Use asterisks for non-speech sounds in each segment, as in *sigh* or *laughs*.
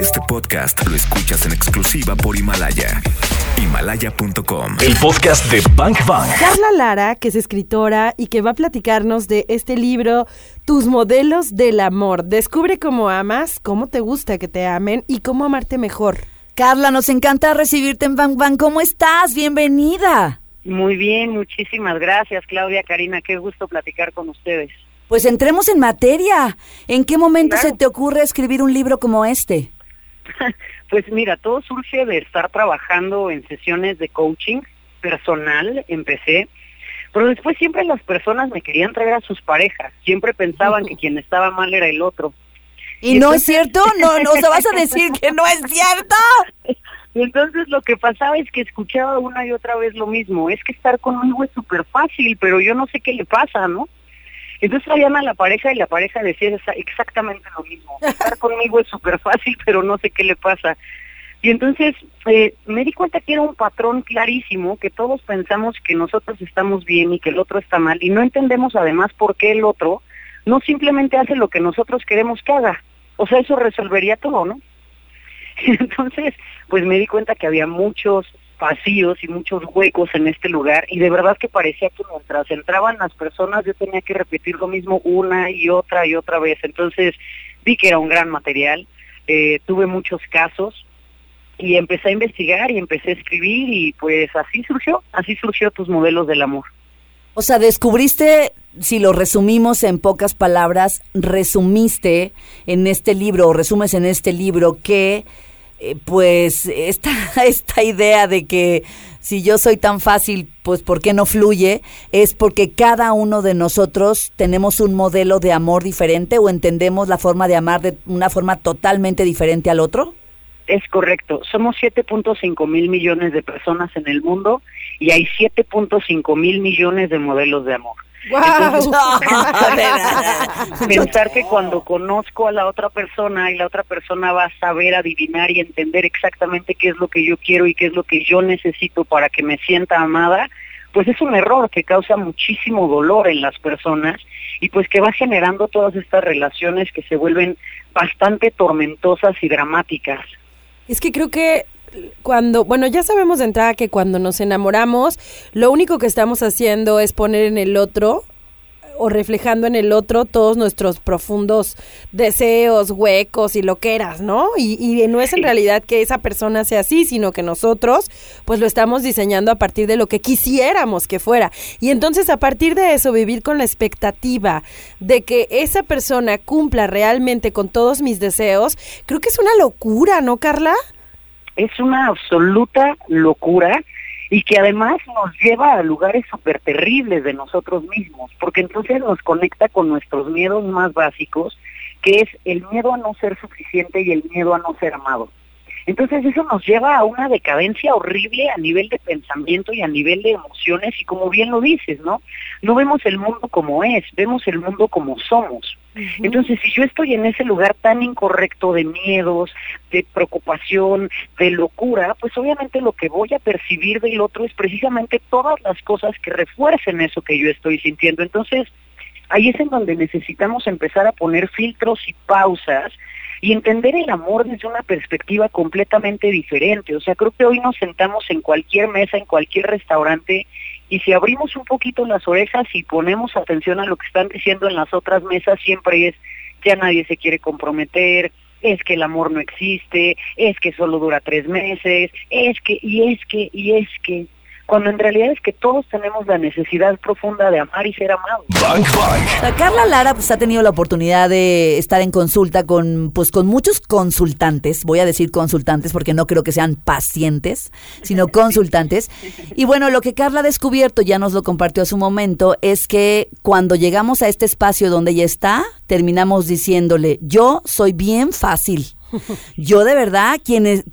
Este podcast lo escuchas en exclusiva por Himalaya. Himalaya.com. El podcast de Bank Bank. Carla Lara, que es escritora y que va a platicarnos de este libro, Tus modelos del amor. Descubre cómo amas, cómo te gusta que te amen y cómo amarte mejor. Carla, nos encanta recibirte en Bank Bank. ¿Cómo estás? Bienvenida. Muy bien, muchísimas gracias Claudia, Karina, qué gusto platicar con ustedes. Pues entremos en materia. ¿En qué momento se te ocurre escribir un libro como este? *laughs* pues mira, todo surge de estar trabajando en sesiones de coaching personal, empecé, pero después siempre las personas me querían traer a sus parejas, siempre pensaban que quien estaba mal era el otro. ¿Y, no es cierto? *laughs* No, no, se vas a decir que no es cierto. Y entonces lo que pasaba es que escuchaba una y otra vez lo mismo, es que estar conmigo es súper fácil, pero yo no sé qué le pasa, ¿no? Entonces traían a la pareja y la pareja decía exactamente lo mismo. *laughs* Estar conmigo es súper fácil, pero no sé qué le pasa. Y entonces eh, me di cuenta que era un patrón clarísimo, que todos pensamos que nosotros estamos bien y que el otro está mal, y no entendemos además por qué el otro no simplemente hace lo que nosotros queremos que haga. O sea, eso resolvería todo, ¿no? *laughs* Entonces, pues me di cuenta que había muchos vacíos y muchos huecos en este lugar y de verdad que parecía que mientras entraban las personas yo tenía que repetir lo mismo una y otra y otra vez. Entonces vi que era un gran material, eh, tuve muchos casos y empecé a investigar y empecé a escribir y pues así surgió, así surgió tus modelos del amor. O sea, descubriste, si lo resumimos en pocas palabras, resumiste en este libro o resumes en este libro que eh, pues esta, *laughs* esta idea de que si yo soy tan fácil, pues ¿por qué no fluye? Es porque cada uno de nosotros tenemos un modelo de amor diferente o entendemos la forma de amar de una forma totalmente diferente al otro. Es correcto, somos 7.5 mil millones de personas en el mundo y hay 7.5 mil millones de modelos de amor. *laughs* pensar que cuando conozco a la otra persona y la otra persona va a saber adivinar y entender exactamente qué es lo que yo quiero y qué es lo que yo necesito para que me sienta amada, pues es un error que causa muchísimo dolor en las personas y pues que va generando todas estas relaciones que se vuelven bastante tormentosas y dramáticas. Es que creo que cuando, bueno, ya sabemos de entrada que cuando nos enamoramos, lo único que estamos haciendo es poner en el otro o reflejando en el otro todos nuestros profundos deseos, huecos y lo que eras, ¿no? Y, y, no es en realidad que esa persona sea así, sino que nosotros pues lo estamos diseñando a partir de lo que quisiéramos que fuera. Y entonces a partir de eso vivir con la expectativa de que esa persona cumpla realmente con todos mis deseos, creo que es una locura, ¿no, Carla? Es una absoluta locura y que además nos lleva a lugares súper terribles de nosotros mismos, porque entonces nos conecta con nuestros miedos más básicos, que es el miedo a no ser suficiente y el miedo a no ser amado. Entonces eso nos lleva a una decadencia horrible a nivel de pensamiento y a nivel de emociones y como bien lo dices, ¿no? No vemos el mundo como es, vemos el mundo como somos. Entonces, si yo estoy en ese lugar tan incorrecto de miedos, de preocupación, de locura, pues obviamente lo que voy a percibir del otro es precisamente todas las cosas que refuercen eso que yo estoy sintiendo. Entonces, ahí es en donde necesitamos empezar a poner filtros y pausas y entender el amor desde una perspectiva completamente diferente. O sea, creo que hoy nos sentamos en cualquier mesa, en cualquier restaurante, y si abrimos un poquito las orejas y ponemos atención a lo que están diciendo en las otras mesas, siempre es, ya nadie se quiere comprometer, es que el amor no existe, es que solo dura tres meses, es que, y es que, y es que cuando en realidad es que todos tenemos la necesidad profunda de amar y ser amados. Carla Lara pues ha tenido la oportunidad de estar en consulta con pues con muchos consultantes, voy a decir consultantes porque no creo que sean pacientes, sino *laughs* consultantes. Y bueno, lo que Carla ha descubierto, ya nos lo compartió a su momento, es que cuando llegamos a este espacio donde ella está, terminamos diciéndole, "Yo soy bien fácil." Yo de verdad, quien es,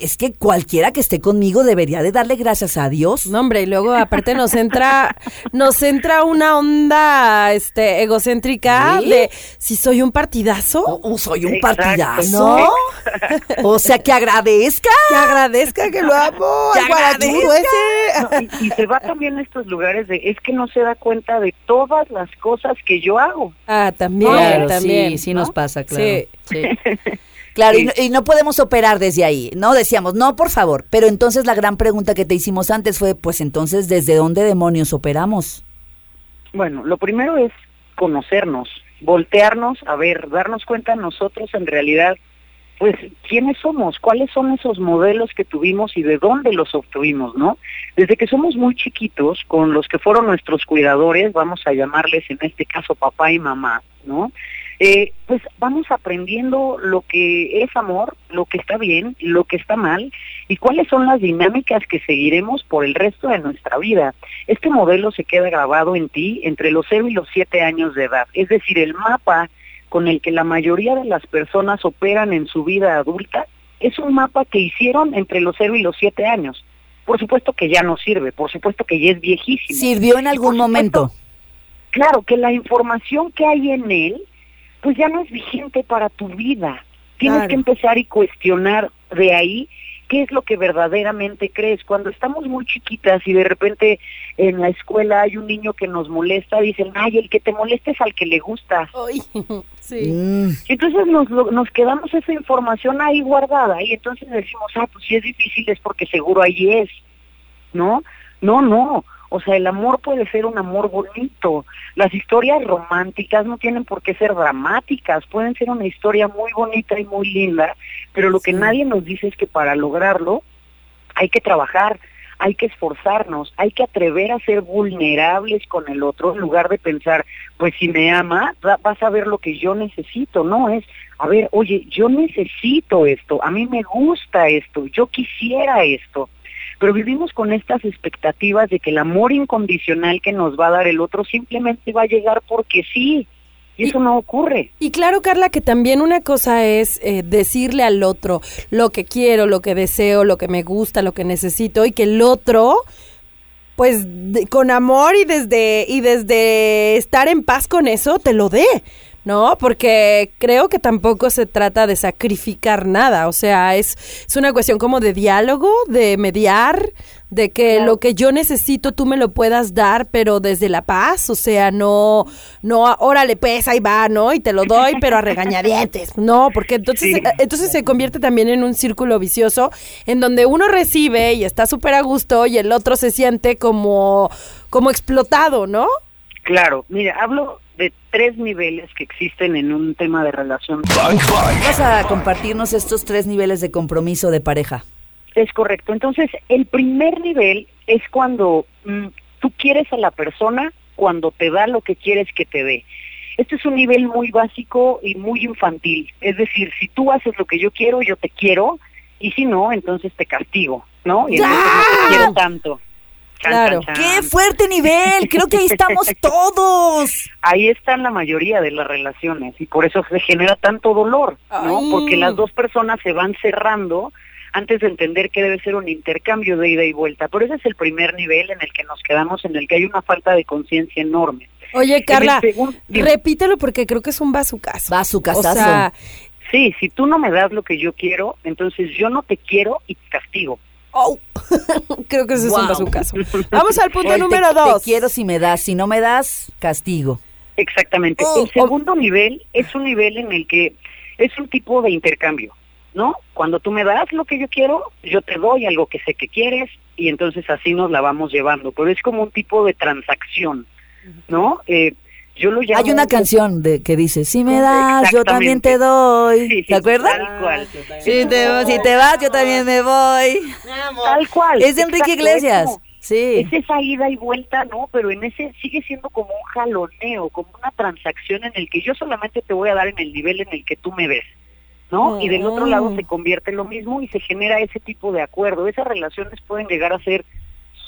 es que cualquiera que esté conmigo debería de darle gracias a Dios. No, hombre, y luego aparte nos entra, nos entra una onda este egocéntrica de si soy un partidazo. O, soy un partidazo. ¿No? o sea, que agradezca. Que agradezca que lo amo. Que agradezca. y, se va también a estos lugares de, es que no se da cuenta de todas las cosas que yo hago. Ah, también, también. Sí, sí nos pasa, claro. sí. *laughs* Claro, y no, y no podemos operar desde ahí, ¿no? Decíamos, no, por favor. Pero entonces la gran pregunta que te hicimos antes fue, pues entonces, ¿desde dónde demonios operamos? Bueno, lo primero es conocernos, voltearnos, a ver, darnos cuenta nosotros en realidad, pues, quiénes somos, cuáles son esos modelos que tuvimos y de dónde los obtuvimos, ¿no? Desde que somos muy chiquitos, con los que fueron nuestros cuidadores, vamos a llamarles en este caso papá y mamá, ¿no? Eh, pues vamos aprendiendo lo que es amor, lo que está bien, lo que está mal y cuáles son las dinámicas que seguiremos por el resto de nuestra vida. Este modelo se queda grabado en ti entre los 0 y los 7 años de edad, es decir, el mapa con el que la mayoría de las personas operan en su vida adulta es un mapa que hicieron entre los 0 y los 7 años. Por supuesto que ya no sirve, por supuesto que ya es viejísimo. ¿Sirvió en algún supuesto, momento? Claro, que la información que hay en él, pues ya no es vigente para tu vida. Tienes Claro. que empezar y cuestionar de ahí qué es lo que verdaderamente crees. Cuando estamos muy chiquitas y de repente en la escuela hay un niño que nos molesta, dicen, ay, el que te molesta es al que le gusta. Ay, *laughs* sí. Mm, Entonces nos, nos quedamos esa información ahí guardada y entonces decimos, ah, pues si es difícil es porque seguro ahí es, ¿no? No, no. O sea, el amor puede ser un amor bonito. Las historias románticas no tienen por qué ser dramáticas, pueden ser una historia muy bonita y muy linda, pero lo que Sí. nadie nos dice es que para lograrlo hay que trabajar, hay que esforzarnos, hay que atrever a ser vulnerables con el otro en lugar de pensar, pues si me ama, va- vas a ver lo que yo necesito, no es, a ver, oye, yo necesito esto, a mí me gusta esto, yo quisiera esto. Pero vivimos con estas expectativas de que el amor incondicional que nos va a dar el otro simplemente va a llegar porque sí. Y eso no ocurre. Y claro, Carla, que también una cosa es eh, decirle al otro lo que quiero, lo que deseo, lo que me gusta, lo que necesito, y que el otro, pues con amor y desde, y desde estar en paz con eso, te lo dé. ¿No? Porque creo que tampoco se trata de sacrificar nada, o sea, es, es una cuestión como de diálogo, de mediar, de que lo que yo necesito tú me lo puedas dar, pero desde la paz, o sea, no, no, órale, pues ahí va, ¿no? Y te lo doy, pero a regañadientes, no, porque entonces, Sí. eh, entonces se convierte también en un círculo vicioso en donde uno recibe y está súper a gusto y el otro se siente como, como explotado, ¿no? Claro, mira, hablo de tres niveles que existen en un tema de relación. Vas a compartirnos estos tres niveles de compromiso de pareja. Es correcto. Entonces, el primer nivel es cuando mm, tú quieres a la persona cuando te da lo que quieres que te dé. Este es un nivel muy básico y muy infantil. Es decir, si tú haces lo que yo quiero, yo te quiero, y si no, entonces te castigo, ¿no? Y entonces no te quiero tanto. Chan, Claro. chan, ¡Qué fuerte nivel! Creo que ahí estamos *laughs* todos. Ahí están la mayoría de las relaciones y por eso se genera tanto dolor, ¿no? Ay. Porque las dos personas se van cerrando antes de entender que debe ser un intercambio de ida y vuelta. Pero ese es el primer nivel en el que nos quedamos, en el que hay una falta de conciencia enorme. Oye, Carla, repítelo porque creo que es un bazucazo. Bazucazazo. O sea, Sí, si tú no me das lo que yo quiero, entonces yo no te quiero y te castigo. Oh, *laughs* creo que ese es un bazucazo. *laughs* Vamos al punto número Te dos. quiero si me das, si no me das, castigo. Exactamente. Oh, el segundo nivel es un nivel en el que es un tipo de intercambio, ¿no? Cuando tú me das lo que yo quiero, yo te doy algo que sé que quieres y entonces así nos la vamos llevando. Pero es como un tipo de transacción, ¿no? Eh, yo lo llamo... Hay una canción de que dice, si me das, yo también te doy. Sí, sí, ¿Te acuerdas? Tal cual. Si te, si te vas, yo también me voy. Tal cual. Es de Enrique exacto, es Iglesias. como- Sí. Es esa ida y vuelta, ¿no? Pero en ese sigue siendo como un jaloneo, como una transacción en el que yo solamente te voy a dar en el nivel en el que tú me ves, ¿no? Y del otro lado se convierte en lo mismo y se genera ese tipo de acuerdo. Esas relaciones pueden llegar a ser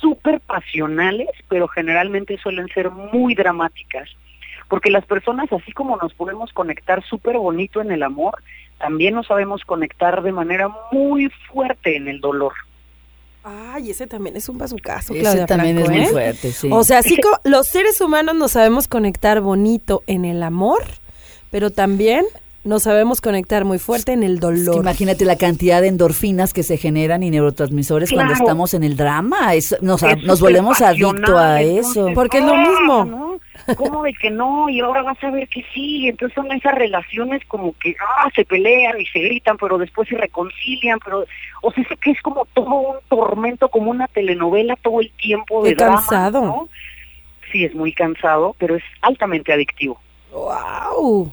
súper pasionales, pero generalmente suelen ser muy dramáticas. Porque las personas, así como nos podemos conectar súper bonito en el amor, también nos sabemos conectar de manera muy fuerte en el dolor. Ay, ese también es un bazucazo, Ese Claudia también Franco, es muy ¿eh? fuerte, sí. O sea, así como los seres humanos nos sabemos conectar bonito en el amor, pero también nos sabemos conectar muy fuerte en el Es que dolor. imagínate la cantidad de endorfinas que se generan y neurotransmisores cuando estamos en el drama. Es- nos, Es nos súper volvemos adictos a eso. Porque es lo ¡ah! mismo. ¿no? ¿Cómo de que no? Y ahora vas a ver que sí. Entonces son esas relaciones como que ah, se pelean y se gritan, pero después se reconcilian, pero o sea, que es como todo un tormento, como una telenovela todo el tiempo de Qué drama, cansado. ¿no? Sí, es muy cansado, pero es altamente adictivo. ¡Wow!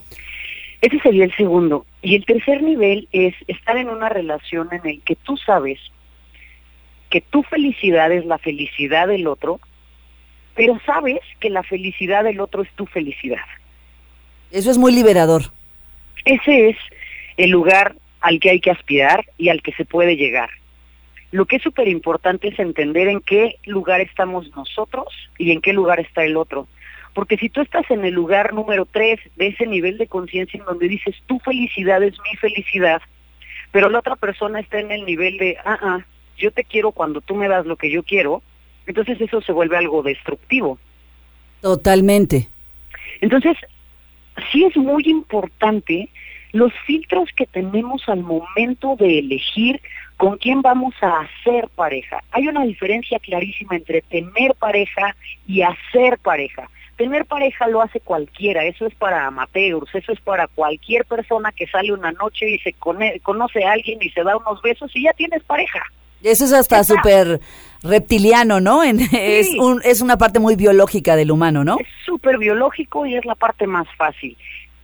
Ese sería el segundo. Y el tercer nivel es estar en una relación en el que tú sabes que tu felicidad es la felicidad del otro, pero sabes que la felicidad del otro es tu felicidad. Eso es muy liberador. Ese es el lugar al que hay que aspirar y al que se puede llegar. Lo que es súper importante es entender en qué lugar estamos nosotros y en qué lugar está el otro. Porque si tú estás en el lugar número tres de ese nivel de conciencia en donde dices tu felicidad es mi felicidad, pero la otra persona está en el nivel de, ah, ah, yo te quiero cuando tú me das lo que yo quiero, entonces eso se vuelve algo destructivo. Totalmente. Entonces, sí es muy importante los filtros que tenemos al momento de elegir con quién vamos a hacer pareja. Hay una diferencia clarísima entre tener pareja y hacer pareja. Tener pareja lo hace cualquiera, eso es para amateurs, eso es para cualquier persona que sale una noche y se conoce a alguien y se da unos besos y ya tienes pareja. Eso es hasta súper reptiliano, ¿no? En- es, un, es una parte muy biológica del humano, ¿no? Es súper biológico y es la parte más fácil.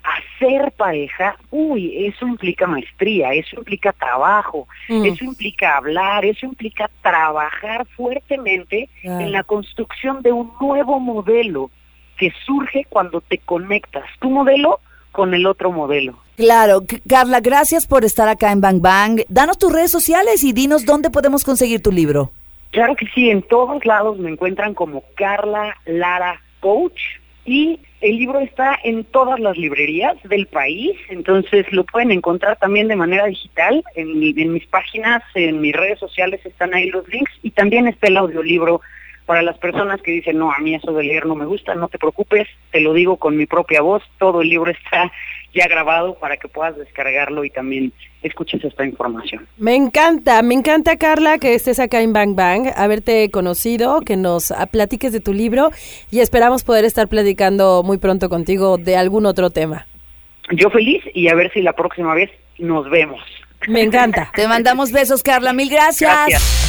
Hacer pareja, uy, eso implica maestría, eso implica trabajo, Mm. eso implica hablar, eso implica trabajar fuertemente en la construcción de un nuevo modelo que surge cuando te conectas tu modelo con el otro modelo. Claro, Carla, gracias por estar acá en Bang Bang. Danos tus redes sociales y dinos dónde podemos conseguir tu libro. Claro que sí, en todos lados me encuentran como Carla Lara Coach y el libro está en todas las librerías del país, entonces lo pueden encontrar también de manera digital en, en mis páginas, en mis redes sociales están ahí los links y también está el audiolibro para las personas que dicen, no, a mí eso de leer no me gusta, no te preocupes, te lo digo con mi propia voz, todo el libro *laughs* está ya grabado para que puedas descargarlo y también escuches esta información. Me encanta, me encanta Carla que estés acá en Bang Bang, haberte conocido, que nos ah, platiques de tu libro y esperamos poder estar platicando muy pronto contigo de algún otro tema. Yo feliz y a ver si la próxima vez nos vemos. Me encanta. Te mandamos besos, Carla. Mil gracias. Gracias.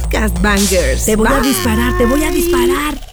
Bangers. Te voy a disparar, te voy a disparar.